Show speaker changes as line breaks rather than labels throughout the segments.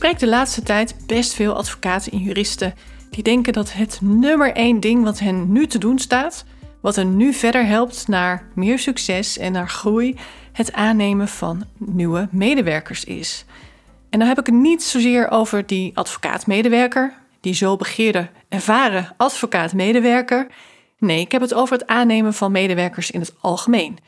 Spreek de laatste tijd best veel advocaten en juristen die denken dat het nummer één ding wat hen nu te doen staat, wat hen nu verder helpt naar meer succes en naar groei, het aannemen van nieuwe medewerkers is. En dan heb ik het niet zozeer over die advocaat-medewerker, die zo begeerde, ervaren advocaat-medewerker. Nee, ik heb het over het aannemen van medewerkers in het algemeen.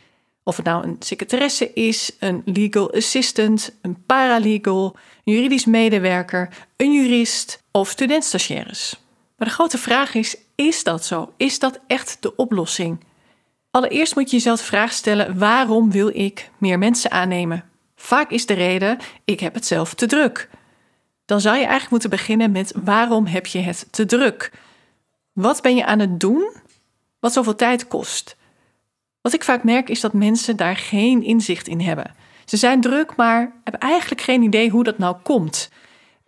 Of het nou een secretaresse is, een legal assistant, een paralegal, een juridisch medewerker, een jurist of studentstagiaires. Maar de grote vraag is: is dat zo? Is dat echt de oplossing? Allereerst moet je jezelf de vraag stellen: waarom wil ik meer mensen aannemen? Vaak is de reden: ik heb het zelf te druk. Dan zou je eigenlijk moeten beginnen met waarom heb je het te druk? Wat ben je aan het doen wat zoveel tijd kost? Wat ik vaak merk is dat mensen daar geen inzicht in hebben. Ze zijn druk, maar hebben eigenlijk geen idee hoe dat nou komt.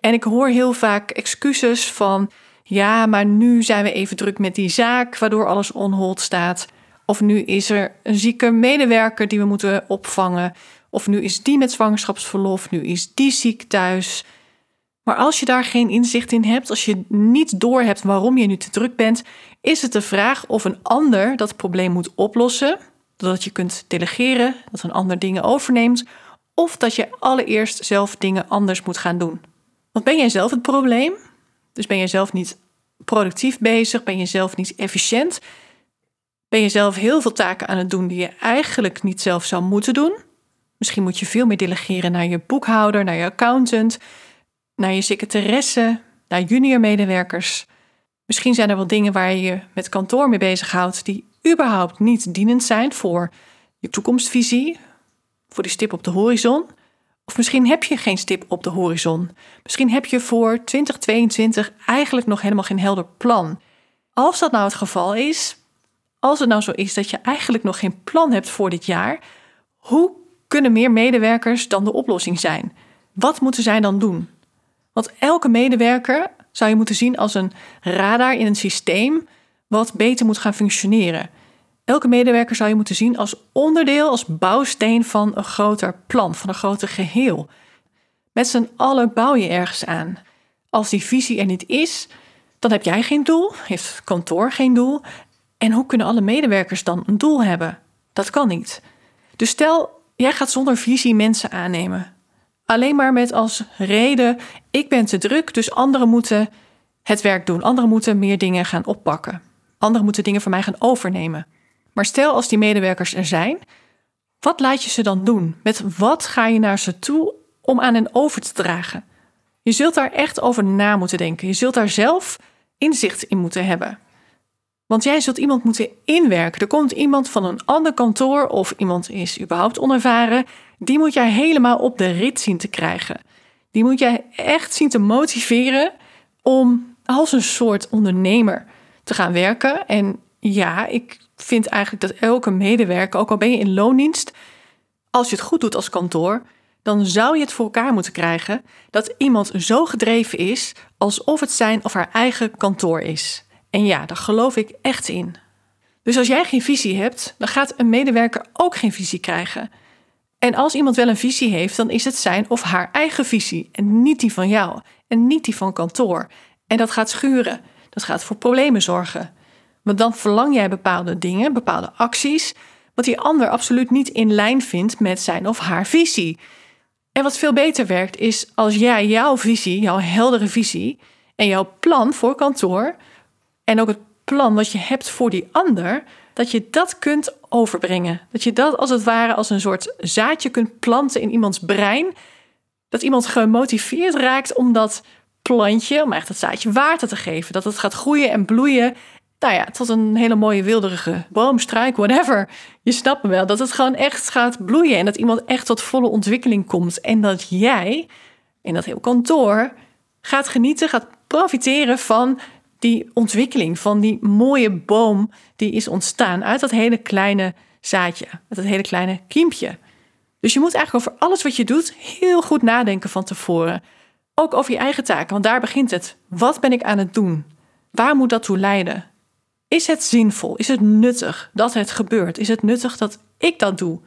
En ik hoor heel vaak excuses van: ja, maar nu zijn we even druk met die zaak, waardoor alles onhold staat. Of nu is er een zieke medewerker die we moeten opvangen. Of nu is die met zwangerschapsverlof, nu is die ziek thuis. Maar als je daar geen inzicht in hebt, als je niet doorhebt waarom je nu te druk bent, is het de vraag of een ander dat probleem moet oplossen, dat je kunt delegeren, dat een ander dingen overneemt, of dat je allereerst zelf dingen anders moet gaan doen. Want ben jij zelf het probleem? Dus ben je zelf niet productief bezig? Ben je zelf niet efficiënt? Ben je zelf heel veel taken aan het doen die je eigenlijk niet zelf zou moeten doen? Misschien moet je veel meer delegeren naar je boekhouder, naar je accountant, naar je secretaresse, naar junior medewerkers. Misschien zijn er wel dingen waar je je met kantoor mee bezighoudt die überhaupt niet dienend zijn voor je toekomstvisie, voor die stip op de horizon. Of misschien heb je geen stip op de horizon. Misschien heb je voor 2022 eigenlijk nog helemaal geen helder plan. Als dat nou het geval is, als het nou zo is dat je eigenlijk nog geen plan hebt voor dit jaar, hoe kunnen meer medewerkers dan de oplossing zijn? Wat moeten zij dan doen? Want elke medewerker zou je moeten zien als een radar in een systeem wat beter moet gaan functioneren. Elke medewerker zou je moeten zien als onderdeel, als bouwsteen van een groter plan, van een groter geheel. Met z'n allen bouw je ergens aan. Als die visie er niet is, dan heb jij geen doel, heeft kantoor geen doel. En hoe kunnen alle medewerkers dan een doel hebben? Dat kan niet. Dus stel, jij gaat zonder visie mensen aannemen. Alleen maar met als reden: ik ben te druk, dus anderen moeten het werk doen. Anderen moeten meer dingen gaan oppakken. Anderen moeten dingen van mij gaan overnemen. Maar stel als die medewerkers er zijn, wat laat je ze dan doen? Met wat ga je naar ze toe om aan hen over te dragen? Je zult daar echt over na moeten denken. Je zult daar zelf inzicht in moeten hebben. Want jij zult iemand moeten inwerken. Er komt iemand van een ander kantoor of iemand is überhaupt onervaren. Die moet jij helemaal op de rit zien te krijgen. Die moet jij echt zien te motiveren om als een soort ondernemer te gaan werken. En ja, ik vind eigenlijk dat elke medewerker, ook al ben je in loondienst, als je het goed doet als kantoor, dan zou je het voor elkaar moeten krijgen dat iemand zo gedreven is alsof het zijn of haar eigen kantoor is. En ja, daar geloof ik echt in. Dus als jij geen visie hebt, dan gaat een medewerker ook geen visie krijgen. En als iemand wel een visie heeft, dan is het zijn of haar eigen visie en niet die van jou en niet die van kantoor. En dat gaat schuren. Dat gaat voor problemen zorgen. Want dan verlang jij bepaalde dingen, bepaalde acties, wat die ander absoluut niet in lijn vindt met zijn of haar visie. En wat veel beter werkt, is als jij jouw visie, jouw heldere visie en jouw plan voor kantoor en ook het plan wat je hebt voor die ander, dat je dat kunt overbrengen. Dat je dat als het ware als een soort zaadje kunt planten in iemands brein. Dat iemand gemotiveerd raakt om dat plantje, om echt dat zaadje water te geven. Dat het gaat groeien en bloeien. Nou ja, tot een hele mooie wilderige boom, struik, whatever. Je snapt me wel. Dat het gewoon echt gaat bloeien en dat iemand echt tot volle ontwikkeling komt. En dat jij En dat heel kantoor gaat genieten, gaat profiteren van die ontwikkeling, van die mooie boom die is ontstaan uit dat hele kleine zaadje, uit dat hele kleine kiempje. Dus je moet eigenlijk over alles wat je doet heel goed nadenken van tevoren. Ook over je eigen taken, want daar begint het. Wat ben ik aan het doen? Waar moet dat toe leiden? Is het zinvol? Is het nuttig dat het gebeurt? Is het nuttig dat ik dat doe?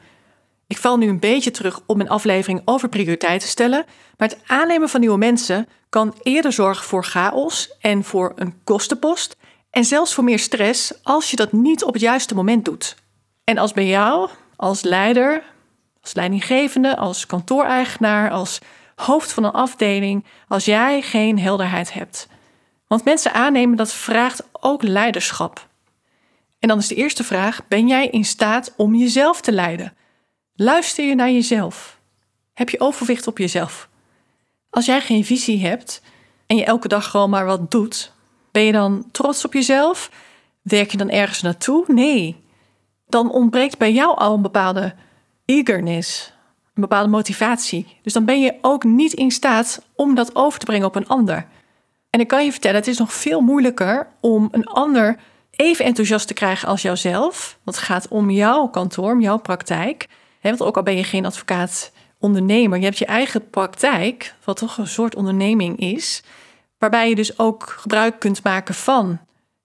Ik val nu een beetje terug op mijn aflevering over prioriteiten te stellen, maar het aannemen van nieuwe mensen kan eerder zorgen voor chaos en voor een kostenpost en zelfs voor meer stress als je dat niet op het juiste moment doet. En als bij jou, als leider, als leidinggevende, als kantooreigenaar, als hoofd van een afdeling, als jij geen helderheid hebt. Want mensen aannemen dat vraagt ook leiderschap. En dan is de eerste vraag: ben jij in staat om jezelf te leiden? Luister je naar jezelf? Heb je overwicht op jezelf? Als jij geen visie hebt en je elke dag gewoon maar wat doet, ben je dan trots op jezelf? Werk je dan ergens naartoe? Nee. Dan ontbreekt bij jou al een bepaalde eagerness, een bepaalde motivatie. Dus dan ben je ook niet in staat om dat over te brengen op een ander. En ik kan je vertellen, het is nog veel moeilijker om een ander even enthousiast te krijgen als jouzelf. Want het gaat om jouw kantoor, om jouw praktijk. Want ook al ben je geen advocaat ondernemer, je hebt je eigen praktijk, wat toch een soort onderneming is, waarbij je dus ook gebruik kunt maken van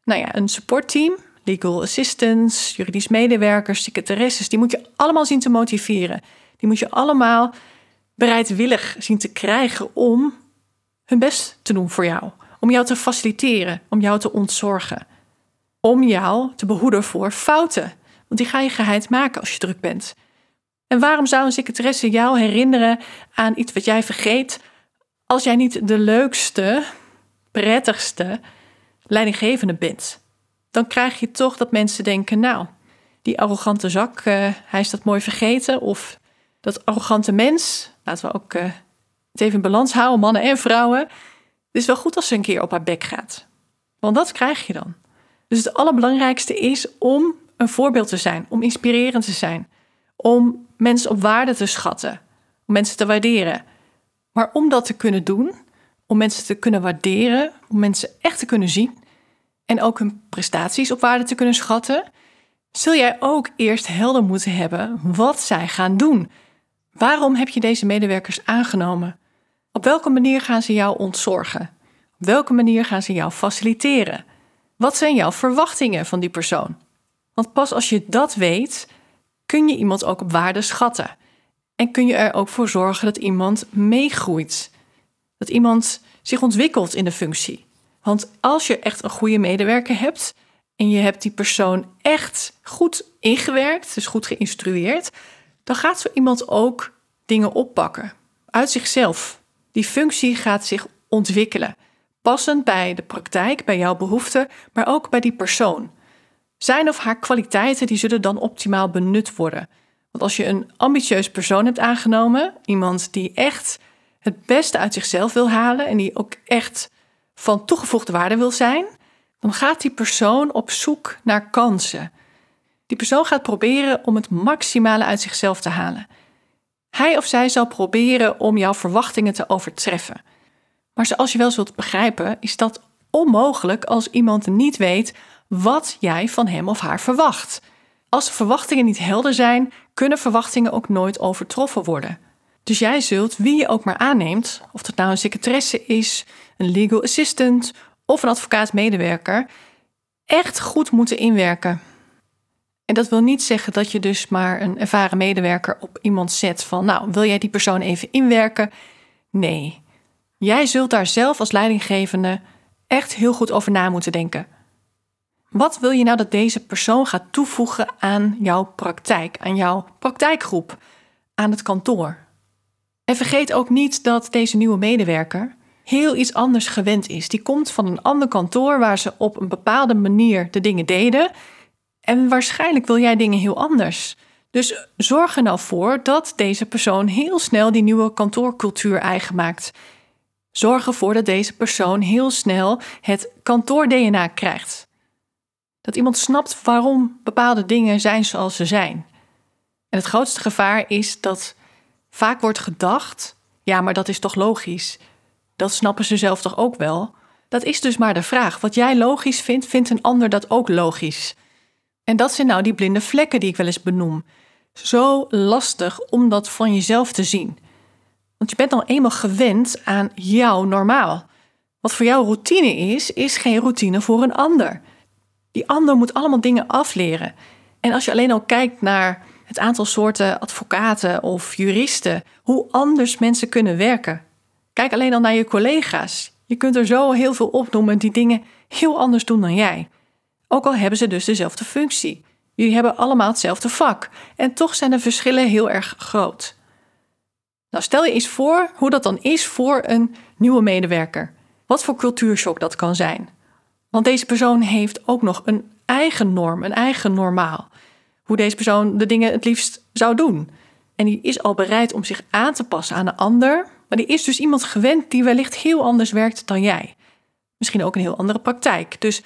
nou ja, een supportteam, legal assistants, juridisch medewerkers, secretaresses, die moet je allemaal zien te motiveren. Die moet je allemaal bereidwillig zien te krijgen om hun best te doen voor jou. Om jou te faciliteren, om jou te ontzorgen. Om jou te behoeden voor fouten. Want die ga je geheid maken als je druk bent. En waarom zou een secretaresse jou herinneren aan iets wat jij vergeet als jij niet de leukste, prettigste leidinggevende bent? Dan krijg je toch dat mensen denken, nou, die arrogante zak, uh, hij is dat mooi vergeten. Of dat arrogante mens, laten we ook uh, het even in balans houden, mannen en vrouwen. Het is wel goed als ze een keer op haar bek gaat. Want dat krijg je dan. Dus het allerbelangrijkste is om een voorbeeld te zijn, om inspirerend te zijn om mensen op waarde te schatten, om mensen te waarderen. Maar om dat te kunnen doen, om mensen te kunnen waarderen, om mensen echt te kunnen zien en ook hun prestaties op waarde te kunnen schatten, zul jij ook eerst helder moeten hebben wat zij gaan doen. Waarom heb je deze medewerkers aangenomen? Op welke manier gaan ze jou ontzorgen? Op welke manier gaan ze jou faciliteren? Wat zijn jouw verwachtingen van die persoon? Want pas als je dat weet, kun je iemand ook op waarde schatten. En kun je er ook voor zorgen dat iemand meegroeit. Dat iemand zich ontwikkelt in de functie. Want als je echt een goede medewerker hebt en je hebt die persoon echt goed ingewerkt, dus goed geïnstrueerd, dan gaat zo iemand ook dingen oppakken uit zichzelf. Die functie gaat zich ontwikkelen, passend bij de praktijk, bij jouw behoeften, maar ook bij die persoon. Zijn of haar kwaliteiten die zullen dan optimaal benut worden. Want als je een ambitieus persoon hebt aangenomen, iemand die echt het beste uit zichzelf wil halen en die ook echt van toegevoegde waarde wil zijn, dan gaat die persoon op zoek naar kansen. Die persoon gaat proberen om het maximale uit zichzelf te halen. Hij of zij zal proberen om jouw verwachtingen te overtreffen. Maar zoals je wel zult begrijpen, is dat onmogelijk als iemand niet weet wat jij van hem of haar verwacht. Als de verwachtingen niet helder zijn, kunnen verwachtingen ook nooit overtroffen worden. Dus jij zult, wie je ook maar aanneemt, of dat nou een secretaresse is, een legal assistant of een advocaat-medewerker, echt goed moeten inwerken. En dat wil niet zeggen dat je dus maar een ervaren medewerker op iemand zet van, nou, wil jij die persoon even inwerken? Nee. Jij zult daar zelf als leidinggevende echt heel goed over na moeten denken. Wat wil je nou dat deze persoon gaat toevoegen aan jouw praktijk, aan jouw praktijkgroep, aan het kantoor? En vergeet ook niet dat deze nieuwe medewerker heel iets anders gewend is. Die komt van een ander kantoor waar ze op een bepaalde manier de dingen deden. En waarschijnlijk wil jij dingen heel anders. Dus zorg er nou voor dat deze persoon heel snel die nieuwe kantoorcultuur eigen maakt. Zorg ervoor dat deze persoon heel snel het kantoor-DNA krijgt. Dat iemand snapt waarom bepaalde dingen zijn zoals ze zijn. En het grootste gevaar is dat vaak wordt gedacht Ja, maar dat is toch logisch? Dat snappen ze zelf toch ook wel? Dat is dus maar de vraag. Wat jij logisch vindt, vindt een ander dat ook logisch. En dat zijn nou die blinde vlekken die ik wel eens benoem. Zo lastig om dat van jezelf te zien. Want je bent dan eenmaal gewend aan jouw normaal. Wat voor jou routine is, is geen routine voor een ander. Die ander moet allemaal dingen afleren. En als je alleen al kijkt naar het aantal soorten advocaten of juristen, hoe anders mensen kunnen werken. Kijk alleen al naar je collega's. Je kunt er zo heel veel opnoemen die dingen heel anders doen dan jij. Ook al hebben ze dus dezelfde functie. Jullie hebben allemaal hetzelfde vak en toch zijn de verschillen heel erg groot. Nou, stel je eens voor hoe dat dan is voor een nieuwe medewerker. Wat voor cultuurshock dat kan zijn. Want deze persoon heeft ook nog een eigen norm, een eigen normaal. Hoe deze persoon de dingen het liefst zou doen. En die is al bereid om zich aan te passen aan een ander, maar die is dus iemand gewend die wellicht heel anders werkt dan jij. Misschien ook een heel andere praktijk. Dus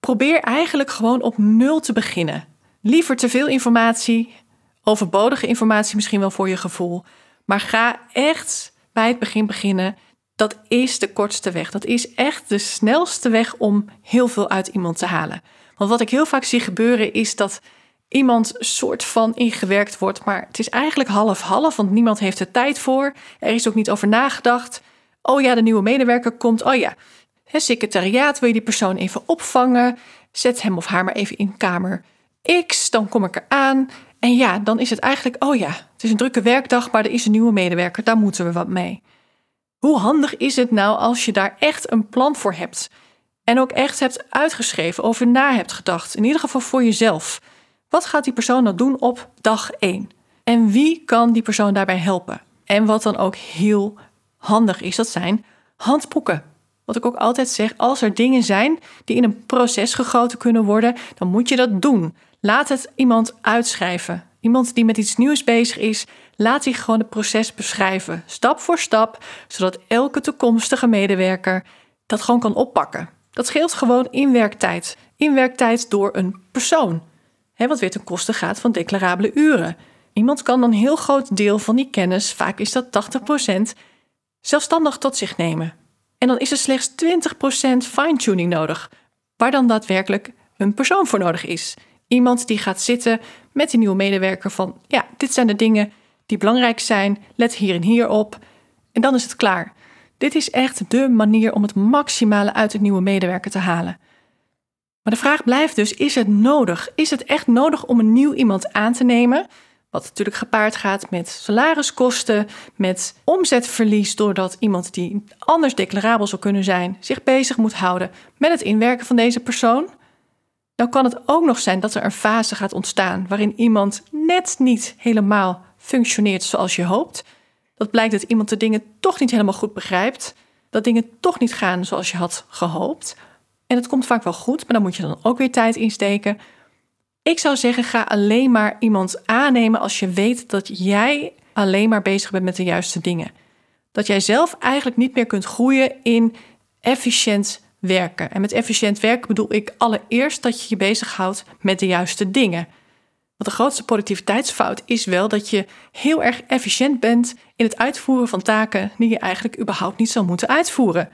probeer eigenlijk gewoon op nul te beginnen. Liever te veel informatie, overbodige informatie misschien wel voor je gevoel, maar ga echt bij het begin beginnen. Dat is de kortste weg. Dat is echt de snelste weg om heel veel uit iemand te halen. Want wat ik heel vaak zie gebeuren is dat iemand soort van ingewerkt wordt, maar het is eigenlijk half-half, want niemand heeft er tijd voor. Er is ook niet over nagedacht. Oh ja, de nieuwe medewerker komt. Oh ja, het secretariaat wil je die persoon even opvangen. Zet hem of haar maar even in kamer X, dan kom ik eraan. En ja, dan is het eigenlijk, oh ja, het is een drukke werkdag, maar er is een nieuwe medewerker, daar moeten we wat mee. Hoe handig is het nou als je daar echt een plan voor hebt? En ook echt hebt uitgeschreven, over na hebt gedacht, in ieder geval voor jezelf. Wat gaat die persoon nou doen op dag 1? En wie kan die persoon daarbij helpen? En wat dan ook heel handig is, dat zijn handboeken. Wat ik ook altijd zeg, als er dingen zijn die in een proces gegoten kunnen worden, dan moet je dat doen. Laat het iemand uitschrijven. Iemand die met iets nieuws bezig is, laat zich gewoon het proces beschrijven, stap voor stap, zodat elke toekomstige medewerker dat gewoon kan oppakken. Dat scheelt gewoon inwerktijd. Inwerktijd door een persoon. Wat weer ten koste gaat van declarabele uren. Iemand kan een heel groot deel van die kennis, vaak is dat 80%, zelfstandig tot zich nemen. En dan is er slechts 20% fine-tuning nodig, waar dan daadwerkelijk een persoon voor nodig is. Iemand die gaat zitten met die nieuwe medewerker van, ja, dit zijn de dingen die belangrijk zijn, let hier en hier op. En dan is het klaar. Dit is echt de manier om het maximale uit het nieuwe medewerker te halen. Maar de vraag blijft dus: is het nodig? Is het echt nodig om een nieuw iemand aan te nemen? Wat natuurlijk gepaard gaat met salariskosten, met omzetverlies, doordat iemand die anders declarabel zou kunnen zijn, zich bezig moet houden met het inwerken van deze persoon. Dan kan het ook nog zijn dat er een fase gaat ontstaan waarin iemand net niet helemaal functioneert zoals je hoopt. Dat blijkt dat iemand de dingen toch niet helemaal goed begrijpt, dat dingen toch niet gaan zoals je had gehoopt. En het komt vaak wel goed, maar dan moet je dan ook weer tijd insteken. Ik zou zeggen, ga alleen maar iemand aannemen als je weet dat jij alleen maar bezig bent met de juiste dingen. Dat jij zelf eigenlijk niet meer kunt groeien in efficiënt werken. En met efficiënt werken bedoel ik allereerst dat je je bezighoudt met de juiste dingen. De grootste productiviteitsfout is wel dat je heel erg efficiënt bent in het uitvoeren van taken die je eigenlijk überhaupt niet zou moeten uitvoeren.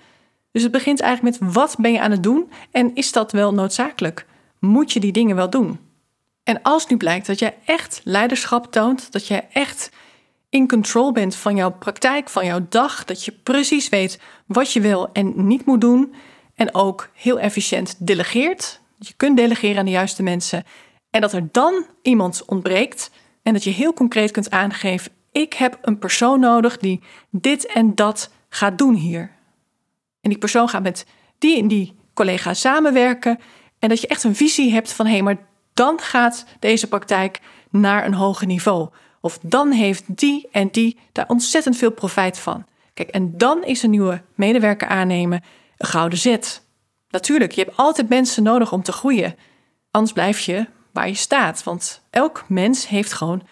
Dus het begint eigenlijk met wat ben je aan het doen en is dat wel noodzakelijk? Moet je die dingen wel doen? En als nu blijkt dat jij echt leiderschap toont, dat jij echt in control bent van jouw praktijk, van jouw dag, dat je precies weet wat je wil en niet moet doen en ook heel efficiënt delegeert, je kunt delegeren aan de juiste mensen en dat er dan iemand ontbreekt en dat je heel concreet kunt aangeven: ik heb een persoon nodig die dit en dat gaat doen hier. En die persoon gaat met die en die collega samenwerken. En dat je echt een visie hebt van hé, hey, maar dan gaat deze praktijk naar een hoger niveau. Of dan heeft die en die daar ontzettend veel profijt van. Kijk, en dan is een nieuwe medewerker aannemen een gouden zet. Natuurlijk, je hebt altijd mensen nodig om te groeien. Anders blijf je waar je staat. Want elk mens heeft gewoon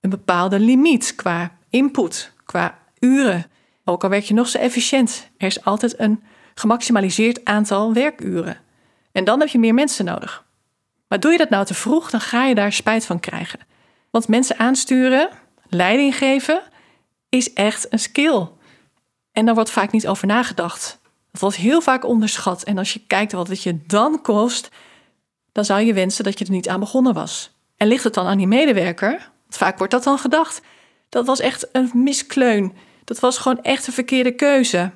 een bepaalde limiet qua input, qua uren. Ook al werk je nog zo efficiënt, er is altijd een gemaximaliseerd aantal werkuren. En dan heb je meer mensen nodig. Maar doe je dat nou te vroeg, dan ga je daar spijt van krijgen. Want mensen aansturen, leiding geven, is echt een skill. En daar wordt vaak niet over nagedacht. Dat wordt heel vaak onderschat. En als je kijkt wat het je dan kost, dan zou je wensen dat je er niet aan begonnen was. En ligt het dan aan die medewerker? Vaak wordt dat dan gedacht. Dat was echt een miskleun. Dat was gewoon echt een verkeerde keuze.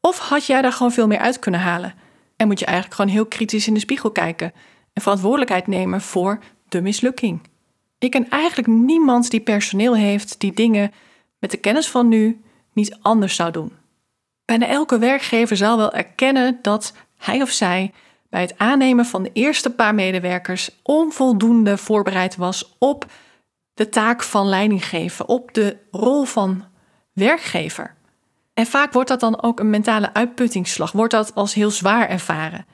Of had jij daar gewoon veel meer uit kunnen halen? En moet je eigenlijk gewoon heel kritisch in de spiegel kijken en verantwoordelijkheid nemen voor de mislukking. Ik ken eigenlijk niemand die personeel heeft die dingen met de kennis van nu niet anders zou doen. Bijna elke werkgever zal wel erkennen dat hij of zij bij het aannemen van de eerste paar medewerkers onvoldoende voorbereid was op de taak van leiding geven, op de rol van werkgever. En vaak wordt dat dan ook een mentale uitputtingsslag, wordt dat als heel zwaar ervaren.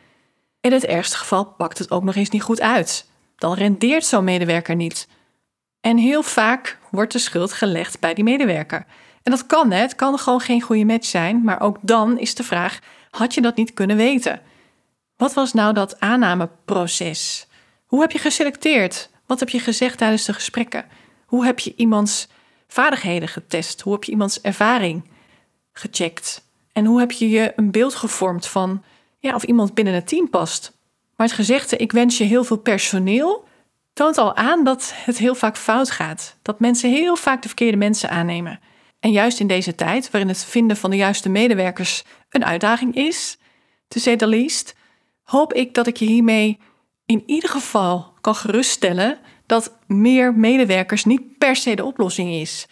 In het ergste geval pakt het ook nog eens niet goed uit. Dan rendeert zo'n medewerker niet. En heel vaak wordt de schuld gelegd bij die medewerker. En dat kan, het kan gewoon geen goede match zijn, maar ook dan is de vraag: had je dat niet kunnen weten? Wat was nou dat aannameproces? Hoe heb je geselecteerd? Wat heb je gezegd tijdens de gesprekken? Hoe heb je iemands vaardigheden getest? Hoe heb je iemands ervaring gecheckt? En hoe heb je je een beeld gevormd van ja, of iemand binnen het team past? Maar het gezegde, ik wens je heel veel personeel, toont al aan dat het heel vaak fout gaat. Dat mensen heel vaak de verkeerde mensen aannemen. En juist in deze tijd, waarin het vinden van de juiste medewerkers een uitdaging is, to say the least, hoop ik dat ik je hiermee in ieder geval kan geruststellen dat meer medewerkers niet per se de oplossing is.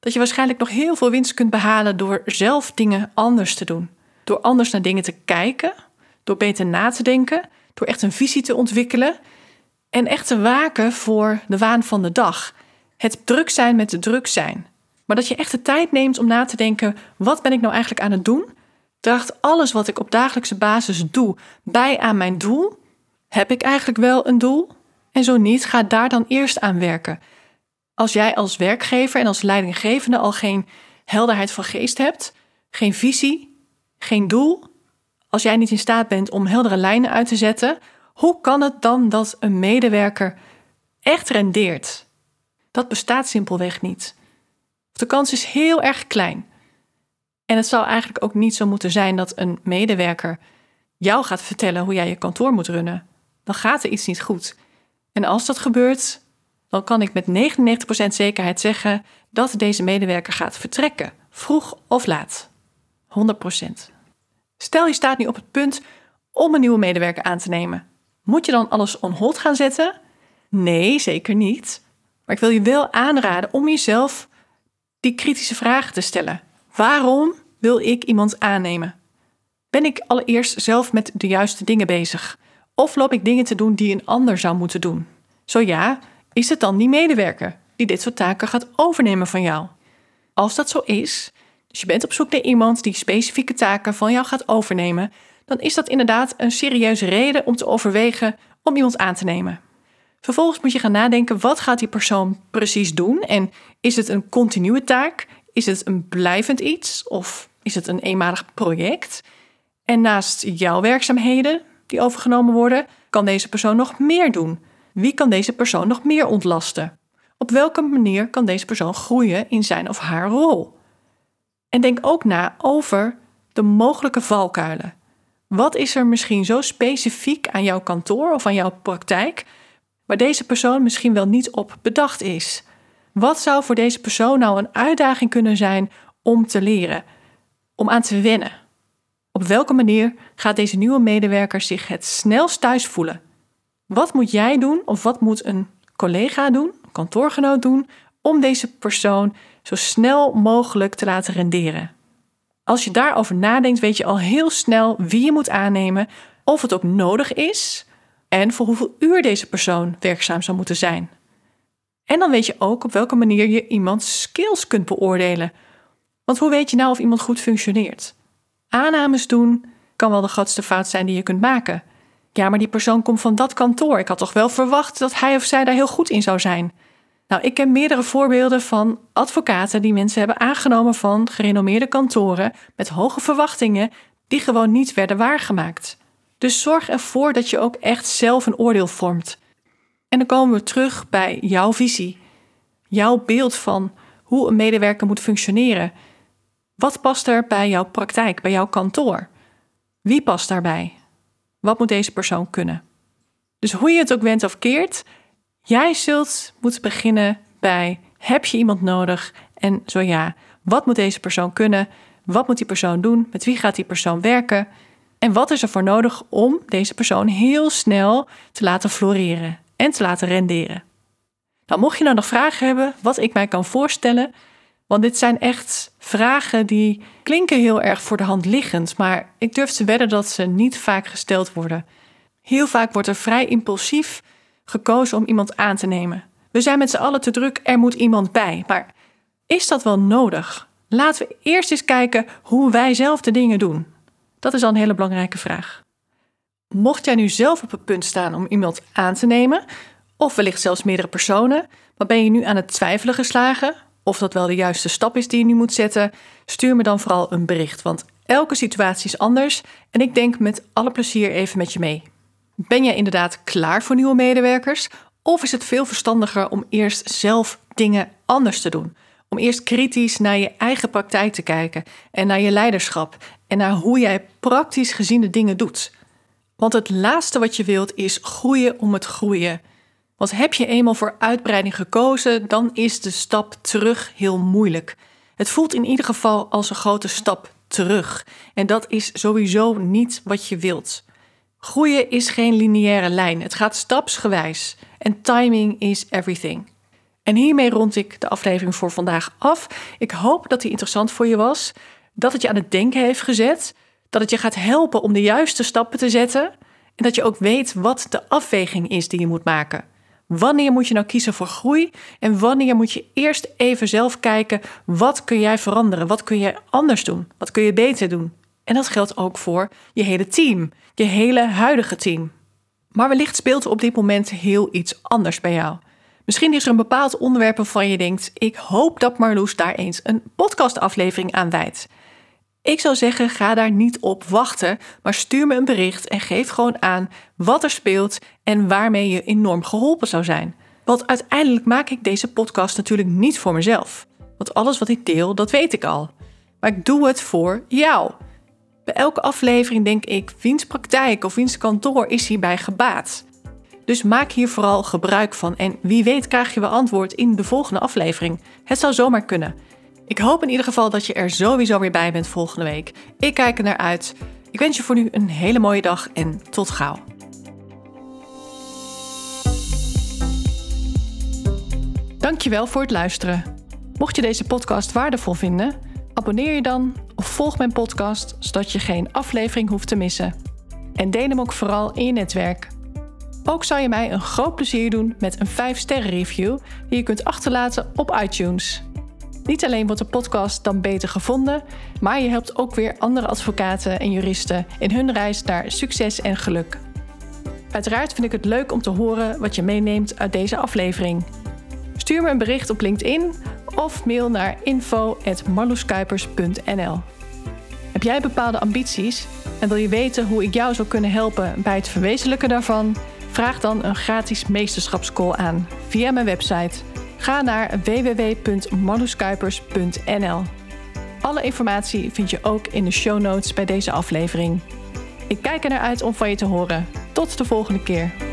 Dat je waarschijnlijk nog heel veel winst kunt behalen door zelf dingen anders te doen. Door anders naar dingen te kijken, door beter na te denken, door echt een visie te ontwikkelen en echt te waken voor de waan van de dag. Het druk zijn met de druk zijn. Maar dat je echt de tijd neemt om na te denken: wat ben ik nou eigenlijk aan het doen? Draagt alles wat ik op dagelijkse basis doe bij aan mijn doel? Heb ik eigenlijk wel een doel? En zo niet, ga daar dan eerst aan werken. Als jij als werkgever en als leidinggevende al geen helderheid van geest hebt, geen visie, geen doel, als jij niet in staat bent om heldere lijnen uit te zetten, hoe kan het dan dat een medewerker echt rendeert? Dat bestaat simpelweg niet. De kans is heel erg klein. En het zou eigenlijk ook niet zo moeten zijn dat een medewerker jou gaat vertellen hoe jij je kantoor moet runnen. Dan gaat er iets niet goed. En als dat gebeurt, dan kan ik met 99% zekerheid zeggen dat deze medewerker gaat vertrekken, vroeg of laat. 100%. Stel je staat nu op het punt om een nieuwe medewerker aan te nemen. Moet je dan alles on hold gaan zetten? Nee, zeker niet. Maar ik wil je wel aanraden om jezelf die kritische vragen te stellen. Waarom wil ik iemand aannemen? Ben ik allereerst zelf met de juiste dingen bezig? Of loop ik dingen te doen die een ander zou moeten doen? Zo ja, is het dan die medewerker die dit soort taken gaat overnemen van jou? Als dat zo is, dus je bent op zoek naar iemand die specifieke taken van jou gaat overnemen, dan is dat inderdaad een serieuze reden om te overwegen om iemand aan te nemen. Vervolgens moet je gaan nadenken, wat gaat die persoon precies doen? En is het een continue taak? Is het een blijvend iets? Of is het een eenmalig project? En naast jouw werkzaamheden die overgenomen worden, kan deze persoon nog meer doen? Wie kan deze persoon nog meer ontlasten? Op welke manier kan deze persoon groeien in zijn of haar rol? En denk ook na over de mogelijke valkuilen. Wat is er misschien zo specifiek aan jouw kantoor of aan jouw praktijk waar deze persoon misschien wel niet op bedacht is? Wat zou voor deze persoon nou een uitdaging kunnen zijn om te leren, om aan te wennen? Op welke manier gaat deze nieuwe medewerker zich het snelst thuis voelen? Wat moet jij doen of wat moet een collega doen, een kantoorgenoot doen, om deze persoon zo snel mogelijk te laten renderen? Als je daarover nadenkt, weet je al heel snel wie je moet aannemen, of het ook nodig is en voor hoeveel uur deze persoon werkzaam zou moeten zijn. En dan weet je ook op welke manier je iemands skills kunt beoordelen. Want hoe weet je nou of iemand goed functioneert? Aannames doen kan wel de grootste fout zijn die je kunt maken. Ja, maar die persoon komt van dat kantoor. Ik had toch wel verwacht dat hij of zij daar heel goed in zou zijn. Nou, ik ken meerdere voorbeelden van advocaten die mensen hebben aangenomen van gerenommeerde kantoren met hoge verwachtingen die gewoon niet werden waargemaakt. Dus zorg ervoor dat je ook echt zelf een oordeel vormt. En dan komen we terug bij jouw visie, jouw beeld van hoe een medewerker moet functioneren. Wat past er bij jouw praktijk, bij jouw kantoor? Wie past daarbij? Wat moet deze persoon kunnen? Dus hoe je het ook went of keert, jij zult moeten beginnen bij: heb je iemand nodig? En zo ja, wat moet deze persoon kunnen? Wat moet die persoon doen? Met wie gaat die persoon werken? En wat is er voor nodig om deze persoon heel snel te laten floreren en te laten renderen? Nou, mocht je nou nog vragen hebben, wat ik mij kan voorstellen, want dit zijn echt vragen die klinken heel erg voor de hand liggend, maar ik durf te wedden dat ze niet vaak gesteld worden. Heel vaak wordt er vrij impulsief gekozen om iemand aan te nemen. We zijn met z'n allen te druk, er moet iemand bij. Maar is dat wel nodig? Laten we eerst eens kijken hoe wij zelf de dingen doen. Dat is al een hele belangrijke vraag. Mocht jij nu zelf op het punt staan om iemand aan te nemen, of wellicht zelfs meerdere personen, maar ben je nu aan het twijfelen geslagen of dat wel de juiste stap is die je nu moet zetten, stuur me dan vooral een bericht, want elke situatie is anders en ik denk met alle plezier even met je mee. Ben jij inderdaad klaar voor nieuwe medewerkers of is het veel verstandiger om eerst zelf dingen anders te doen? Om eerst kritisch naar je eigen praktijk te kijken en naar je leiderschap en naar hoe jij praktisch gezien de dingen doet. Want het laatste wat je wilt is groeien om het groeien. Want heb je eenmaal voor uitbreiding gekozen, dan is de stap terug heel moeilijk. Het voelt in ieder geval als een grote stap terug. En dat is sowieso niet wat je wilt. Groeien is geen lineaire lijn. Het gaat stapsgewijs. En timing is everything. En hiermee rond ik de aflevering voor vandaag af. Ik hoop dat die interessant voor je was. Dat het je aan het denken heeft gezet. Dat het je gaat helpen om de juiste stappen te zetten. En dat je ook weet wat de afweging is die je moet maken. Wanneer moet je nou kiezen voor groei? En wanneer moet je eerst even zelf kijken: wat kun jij veranderen? Wat kun je anders doen? Wat kun je beter doen? En dat geldt ook voor je hele team, je hele huidige team. Maar wellicht speelt er op dit moment heel iets anders bij jou. Misschien is er een bepaald onderwerp waarvan je denkt: ik hoop dat Marloes daar eens een podcastaflevering aan wijdt. Ik zou zeggen, ga daar niet op wachten, maar stuur me een bericht en geef gewoon aan wat er speelt en waarmee je enorm geholpen zou zijn. Want uiteindelijk maak ik deze podcast natuurlijk niet voor mezelf. Want alles wat ik deel, dat weet ik al. Maar ik doe het voor jou. Bij elke aflevering denk ik, wiens praktijk of wiens kantoor is hierbij gebaat? Dus maak hier vooral gebruik van en wie weet krijg je wel antwoord in de volgende aflevering. Het zou zomaar kunnen. Ik hoop in ieder geval dat je er sowieso weer bij bent volgende week. Ik kijk er naar uit. Ik wens je voor nu een hele mooie dag en tot gauw. Dankjewel voor het luisteren. Mocht je deze podcast waardevol vinden, abonneer je dan of volg mijn podcast zodat je geen aflevering hoeft te missen. En deel hem ook vooral in je netwerk. Ook zou je mij een groot plezier doen met een 5-sterren review die je kunt achterlaten op iTunes. Niet alleen wordt de podcast dan beter gevonden, maar je helpt ook weer andere advocaten en juristen in hun reis naar succes en geluk. Uiteraard vind ik het leuk om te horen wat je meeneemt uit deze aflevering. Stuur me een bericht op LinkedIn of mail naar info.marloeskuipers.nl. Heb jij bepaalde ambities en wil je weten hoe ik jou zou kunnen helpen bij het verwezenlijken daarvan? Vraag dan een gratis meesterschapscall aan via mijn website Ga naar www.marloeskuipers.nl. Alle informatie vind je ook in de show notes bij deze aflevering. Ik kijk er naar uit om van je te horen. Tot de volgende keer.